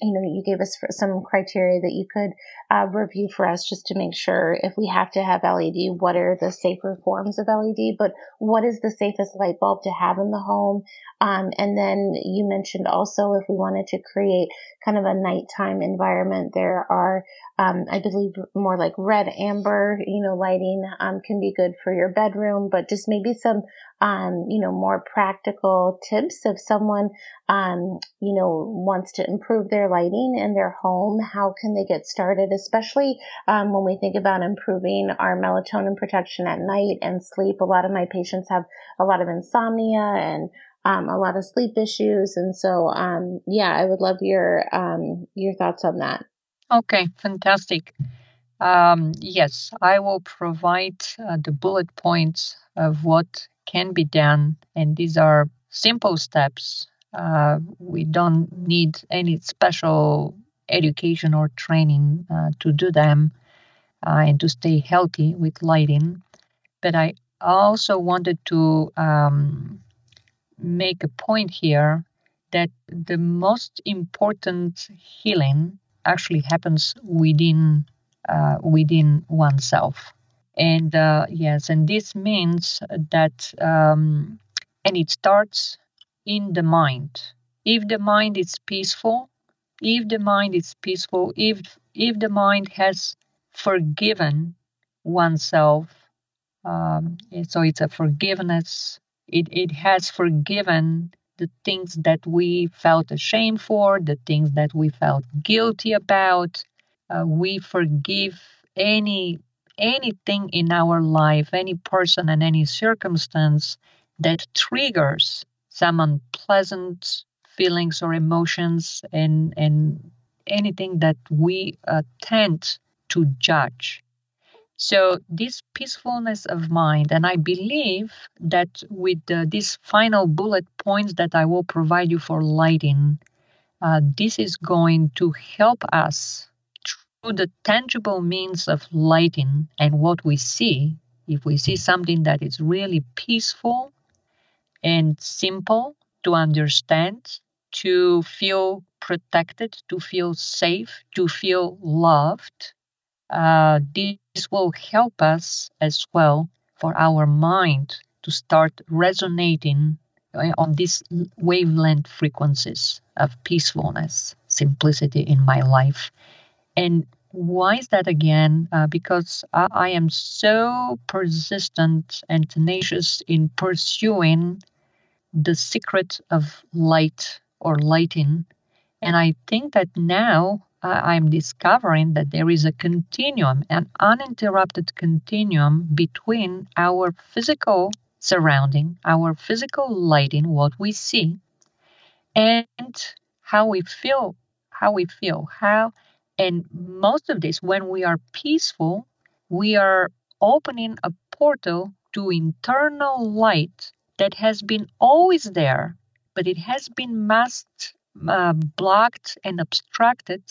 you know, you gave us some criteria that you could uh, review for us just to make sure if we have to have LED, what are the safer forms of LED, but what is the safest light bulb to have in the home? Um, and then you mentioned also if we wanted to create kind of a nighttime environment, there are, um, I believe, more like red amber, you know, lighting um, can be good for your bedroom, but just maybe some um, you know, more practical tips if someone, um, you know, wants to improve their lighting in their home, how can they get started? Especially um, when we think about improving our melatonin protection at night and sleep. A lot of my patients have a lot of insomnia and um, a lot of sleep issues, and so um, yeah, I would love your um, your thoughts on that. Okay, fantastic. Um, yes, I will provide uh, the bullet points of what can be done, and these are simple steps. Uh, we don't need any special education or training uh, to do them uh, and to stay healthy with lighting. But I also wanted to um, make a point here that the most important healing actually happens within uh, within oneself. And uh, yes, and this means that, um, and it starts in the mind. If the mind is peaceful, if the mind is peaceful, if if the mind has forgiven oneself, um, so it's a forgiveness. It it has forgiven the things that we felt ashamed for, the things that we felt guilty about. Uh, we forgive any anything in our life, any person and any circumstance that triggers some unpleasant feelings or emotions and, and anything that we uh, tend to judge. So, this peacefulness of mind, and I believe that with uh, these final bullet points that I will provide you for lighting, uh, this is going to help us through the tangible means of lighting and what we see, if we see something that is really peaceful and simple to understand, to feel protected, to feel safe, to feel loved, uh, this will help us as well for our mind to start resonating uh, on these wavelength frequencies of peacefulness, simplicity in my life. And why is that again? Uh, because I, I, am so persistent and tenacious in pursuing the secret of light or lighting. And I think that now I'm discovering that there is a continuum, an uninterrupted continuum between our physical surrounding, our physical lighting, what we see, and how we feel, how we feel, how, and most of this, when we are peaceful, we are opening a portal to internal light that has been always there, but it has been masked, uh, blocked, and obstructed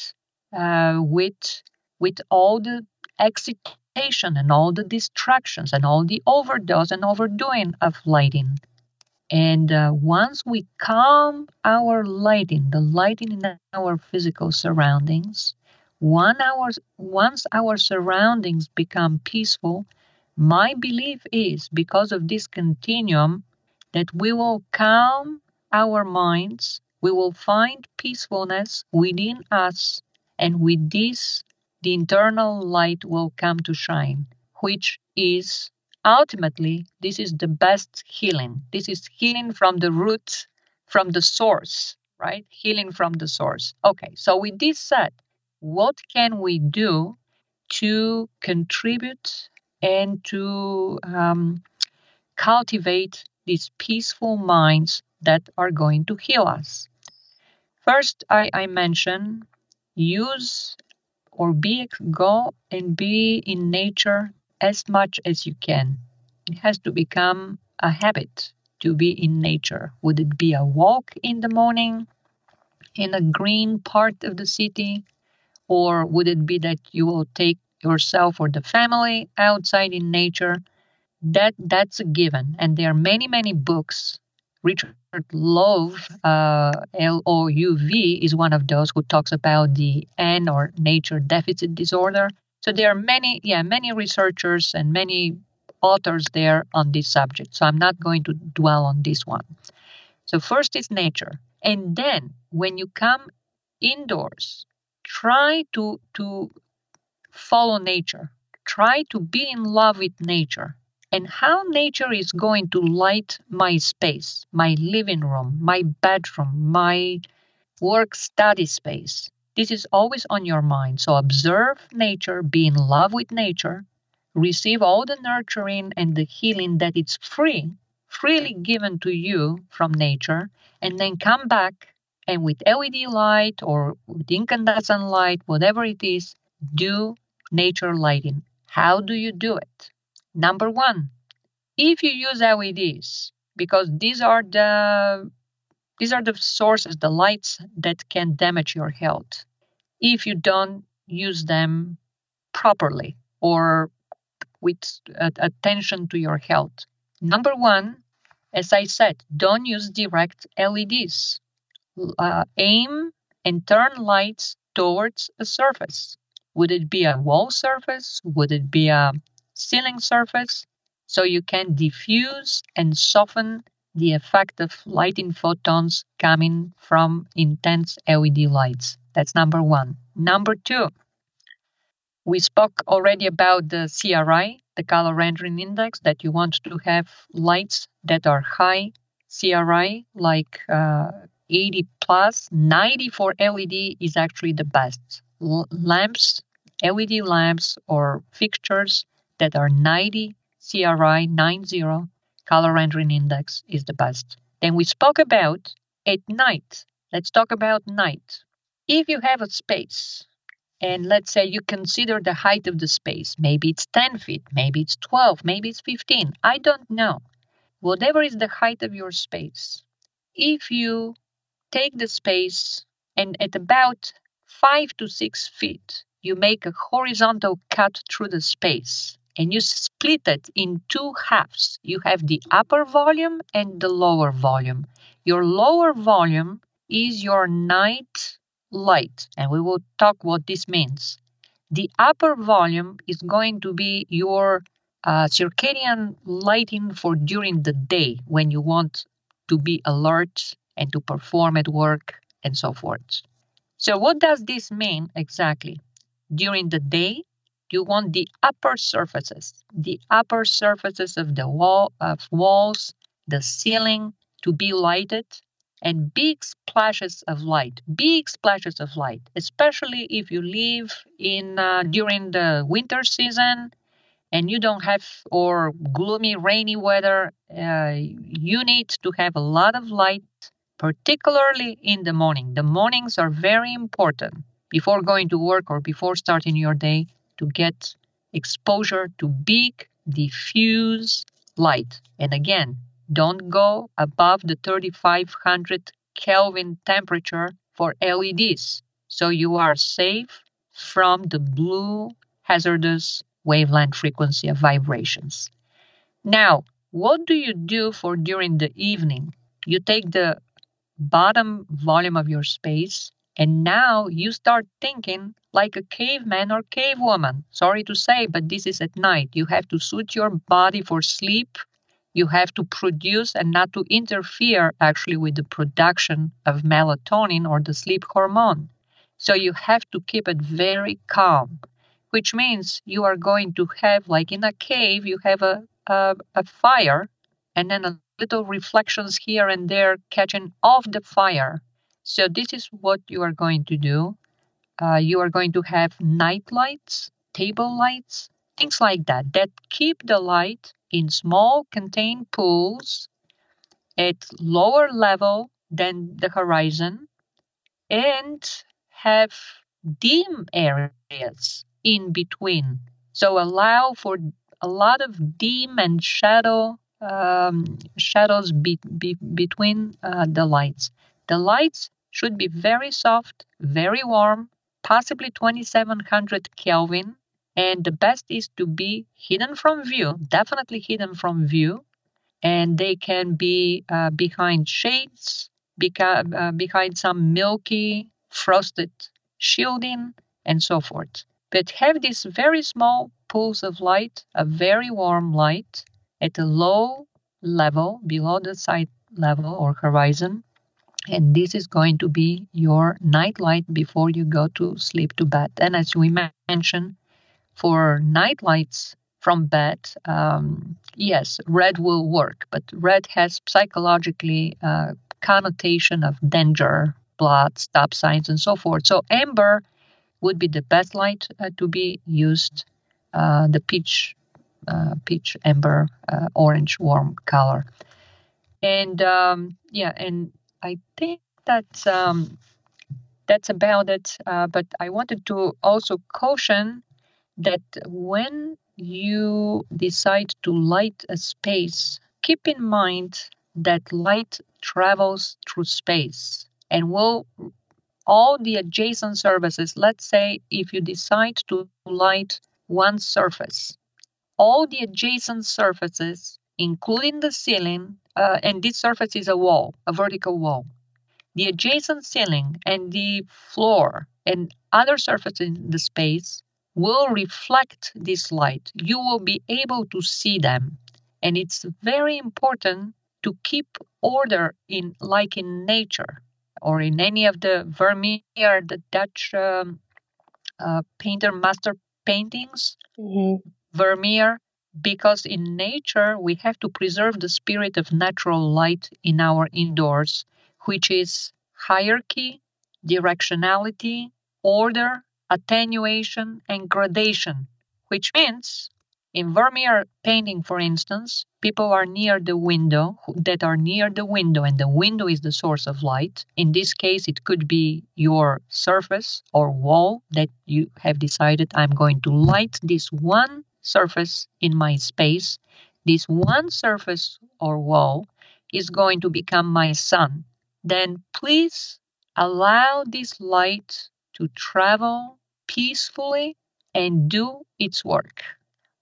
uh, with with all the excitation and all the distractions and all the overdose and overdoing of lighting. And uh, once we calm our lighting, the lighting in our physical surroundings, one hour, once our surroundings become peaceful, my belief is because of this continuum that we will calm our minds, we will find peacefulness within us, and with this, the internal light will come to shine, which is ultimately, this is the best healing. This is healing from the root, from the source, right? Healing from the source. Okay, so with this said, what can we do to contribute and to um, cultivate these peaceful minds that are going to heal us? First, I, I mentioned use or be go and be in nature as much as you can. It has to become a habit to be in nature. Would it be a walk in the morning in a green part of the city? Or would it be that you will take yourself or the family outside in nature? That that's a given. And there are many, many books. Richard Louv, uh, L O U V, is one of those who talks about the N or nature deficit disorder. So there are many, yeah, many researchers and many authors there on this subject. So I'm not going to dwell on this one. So first is nature. And then when you come indoors, try to to follow nature. Try to be in love with nature and how nature is going to light my space, my living room, my bedroom, my work study space. This is always on your mind. So observe nature, be in love with nature, receive all the nurturing and the healing that it's free, freely given to you from nature, and then come back and with LED light or with incandescent light, whatever it is, do nature lighting. How do you do it? Number one, if you use LEDs, because these are the these are the sources, the lights that can damage your health if you don't use them properly or with attention to your health. Number one, as I said, don't use direct LEDs. Uh, aim and turn lights towards a surface. Would it be a wall surface? Would it be a ceiling surface? So you can diffuse and soften the effect of lighting photons coming from intense LED lights. That's number one. Number two, we spoke already about the CRI, the color rendering index, that you want to have lights that are high CRI, like uh, 80 plus. 90 for LED is actually the best. L- lamps, LED lamps, or fixtures that are 90 CRI 90 color rendering index is the best. Then we spoke about at night. Let's talk about night. If you have a space, and let's say you consider the height of the space, maybe it's 10 feet, maybe it's 12, maybe it's 15, I don't know. Whatever is the height of your space, if you take the space and at about 5 to 6 feet, you make a horizontal cut through the space and you split it in two halves. You have the upper volume and the lower volume. Your lower volume is your night light, and we will talk what this means. The upper volume is going to be your uh, circadian lighting for during the day when you want to be alert and to perform at work and so forth. So, what does this mean exactly? During the day, you want the upper surfaces, the upper surfaces of the wall of walls, the ceiling to be lighted and big splashes of light, big splashes of light, especially if you live in uh, during the winter season and you don't have or gloomy rainy weather uh, you need to have a lot of light particularly in the morning. The mornings are very important before going to work or before starting your day to get exposure to big diffuse light and again don't go above the 3500 kelvin temperature for leds so you are safe from the blue hazardous wavelength frequency of vibrations. Now, what do you do for during the evening? You take the bottom volume of your space and now you start thinking like a caveman or cavewoman. Sorry to say, but this is at night. You have to suit your body for sleep. You have to produce and not to interfere actually with the production of melatonin or the sleep hormone. So you have to keep it very calm which means you are going to have, like in a cave, you have a, a, a fire and then a little reflections here and there catching off the fire. So, this is what you are going to do. Uh, you are going to have night lights, table lights, things like that, that keep the light in small contained pools at lower level than the horizon and have dim areas in between. So allow for a lot of dim and shadow um, shadows be, be, between uh, the lights. The lights should be very soft, very warm, possibly 2700 Kelvin, and the best is to be hidden from view, definitely hidden from view, and they can be uh, behind shades, beca- uh, behind some milky frosted shielding, and so forth but have these very small pools of light, a very warm light at a low level below the side level or horizon. And this is going to be your night light before you go to sleep to bed. And as we mentioned, for night lights from bed, um, yes, red will work, but red has psychologically uh, connotation of danger, blood, stop signs, and so forth. So amber would be the best light uh, to be used, uh, the peach, uh, peach amber, uh, orange warm color. And um, yeah, and I think that um, that's about it. Uh, but I wanted to also caution that when you decide to light a space, keep in mind that light travels through space and will all the adjacent surfaces. Let's say if you decide to light one surface, all the adjacent surfaces, including the ceiling, uh, and this surface is a wall, a vertical wall, the adjacent ceiling and the floor and other surfaces in the space will reflect this light. You will be able to see them. And it's very important to keep order in like in nature or in any of the Vermeer, the Dutch um, uh, painter master paintings, mm-hmm. Vermeer, because in nature we have to preserve the spirit of natural light in our indoors, which is hierarchy, directionality, order, attenuation, and gradation, which means in Vermeer painting, for instance, people are near the window, that are near the window, and the window is the source of light. In this case, it could be your surface or wall that you have decided I'm going to light this one surface in my space. This one surface or wall is going to become my sun. Then please allow this light to travel peacefully and do its work.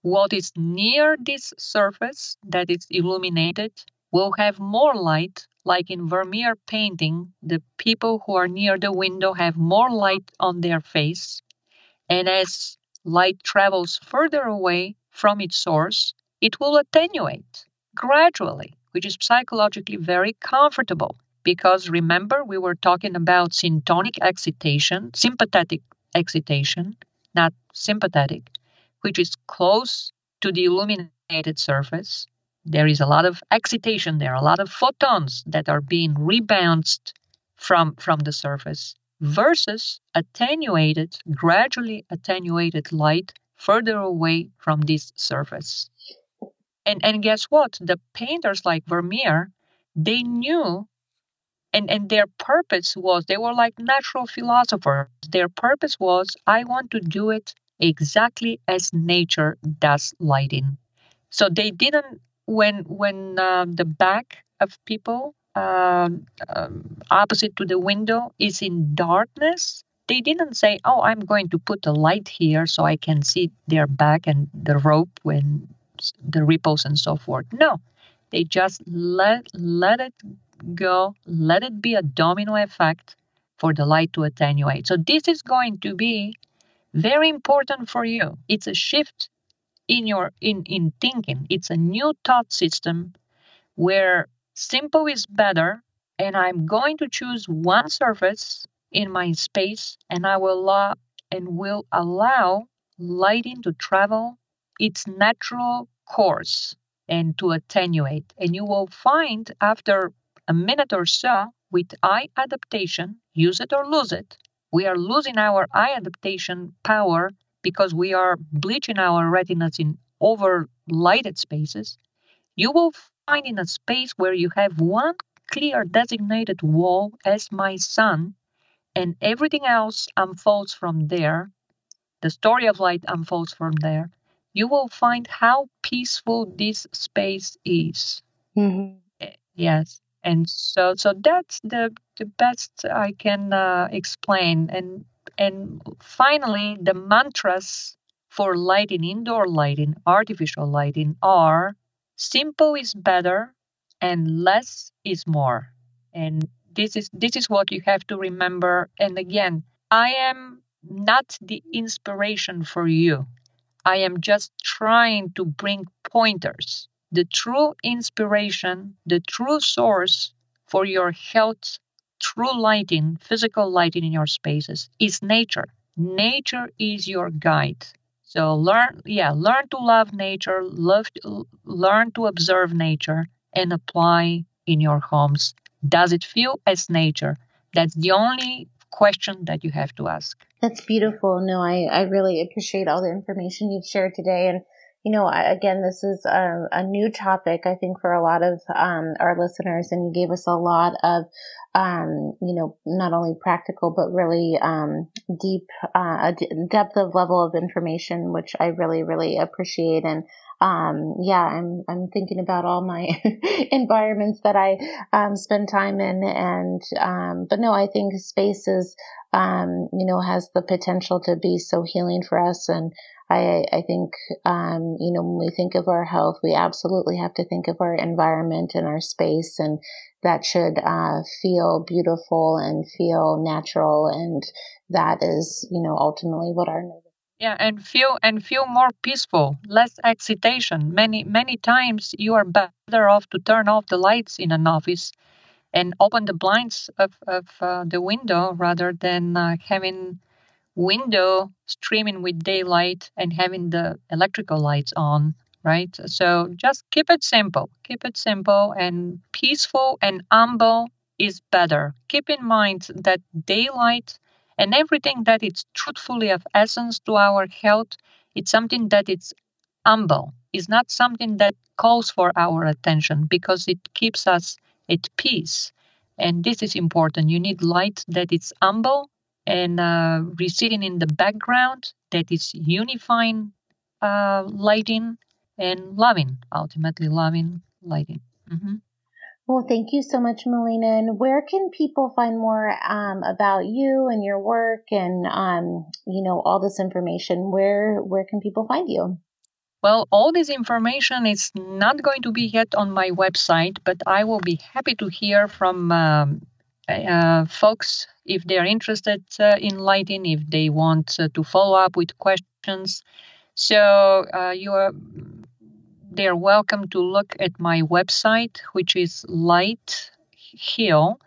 What is near this surface that is illuminated will have more light, like in Vermeer painting, the people who are near the window have more light on their face. And as light travels further away from its source, it will attenuate gradually, which is psychologically very comfortable. Because remember, we were talking about syntonic excitation, sympathetic excitation, not sympathetic, which is close to the illuminated surface. There is a lot of excitation there, a lot of photons that are being rebounced from, from the surface versus attenuated, gradually attenuated light further away from this surface. And, and guess what? The painters like Vermeer, they knew and, and their purpose was they were like natural philosophers. Their purpose was I want to do it exactly as nature does lighting. So they didn't when when uh, the back of people uh, um, opposite to the window is in darkness, they didn't say, "Oh, I'm going to put a light here so I can see their back and the rope when the ripples and so forth." No, they just let let it go, let it be a domino effect for the light to attenuate. So this is going to be very important for you. It's a shift in your in in thinking. It's a new thought system where simple is better and I'm going to choose one surface in my space and I will allow and will allow lighting to travel its natural course and to attenuate. And you will find after a minute or so with eye adaptation, use it or lose it, we are losing our eye adaptation power because we are bleaching our retinas in over lighted spaces. You will find in a space where you have one clear designated wall as my sun, and everything else unfolds from there. The story of light unfolds from there. You will find how peaceful this space is. Mm-hmm. Yes and so so that's the the best I can uh, explain. And and finally, the mantras for lighting, indoor lighting, artificial lighting are simple is better and less is more. And this is this is what you have to remember. And again, I am not the inspiration for you. I am just trying to bring pointers the true inspiration, the true source for your health, true lighting, physical lighting in your spaces is nature. Nature is your guide. So learn, yeah, learn to love nature, love, learn to observe nature, and apply in your homes. Does it feel as nature? That's the only question that you have to ask. That's beautiful. No, I, I really appreciate all the information you've shared today. And you know, again, this is a, a, new topic, I think, for a lot of um, our listeners, and you gave us a lot of, um, you know, not only practical but really um, deep, uh, depth of level of information, which I really, really appreciate. And um, yeah, I'm I'm thinking about all my environments that I um, spend time in, and um, but no, I think space is, um, you know, has the potential to be so healing for us and. I, I think, um, you know, when we think of our health, we absolutely have to think of our environment and our space, and that should uh, feel beautiful and feel natural, and that is, you know, ultimately what our yeah and feel and feel more peaceful less excitation. Many many times you are better off to turn off the lights in an office and open the blinds of, of uh, the window rather than uh, having window streaming with daylight and having the electrical lights on, right? So just keep it simple. Keep it simple and peaceful and humble is better. Keep in mind that daylight and everything that is truthfully of essence to our health, it's something that it's humble. It's not something that calls for our attention because it keeps us at peace. And this is important. You need light that is humble and uh, receding in the background that is unifying uh, lighting and loving, ultimately loving lighting. Mm-hmm. Well, thank you so much, Milena. And where can people find more um, about you and your work and um, you know all this information? Where where can people find you? Well, all this information is not going to be yet on my website, but I will be happy to hear from um, uh, folks if they're interested uh, in lighting, if they want uh, to follow up with questions. So uh, you are they are welcome to look at my website, which is Light Heal,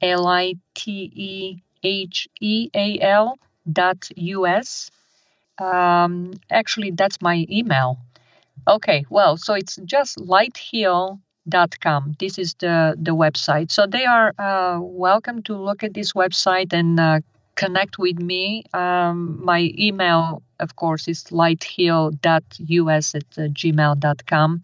L I T E H E A L dot US. Um, actually, that's my email. Okay, well, so it's just liteheal.com. This is the, the website. So they are uh, welcome to look at this website and uh, connect with me. Um, my email, of course, is liteheal.us at uh, gmail.com.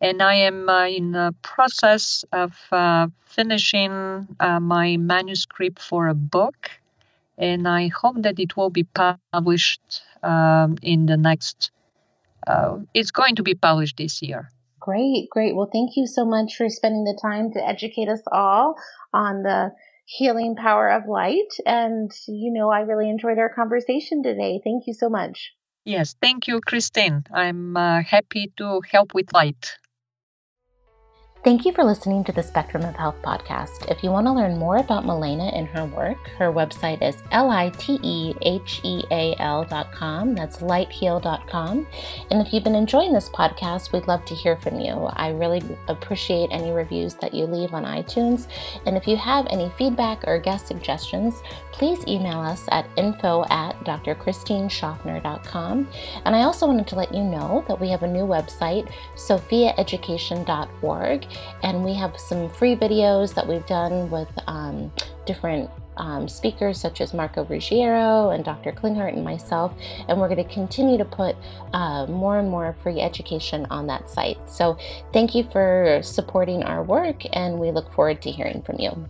And I am uh, in the process of uh, finishing uh, my manuscript for a book. And I hope that it will be published um, in the next, uh, it's going to be published this year. Great, great. Well, thank you so much for spending the time to educate us all on the healing power of light. And, you know, I really enjoyed our conversation today. Thank you so much. Yes, thank you, Christine. I'm uh, happy to help with light. Thank you for listening to the Spectrum of Health podcast. If you want to learn more about Milena and her work, her website is L-I-T-E-H-E-A-L.com. That's liteheal.com. And if you've been enjoying this podcast, we'd love to hear from you. I really appreciate any reviews that you leave on iTunes. And if you have any feedback or guest suggestions, please email us at info at drchristineschaffner.com. And I also wanted to let you know that we have a new website, sophiaeducation.org and we have some free videos that we've done with um, different um, speakers such as Marco Ruggiero and Dr. Klinghardt and myself, and we're going to continue to put uh, more and more free education on that site. So, thank you for supporting our work, and we look forward to hearing from you.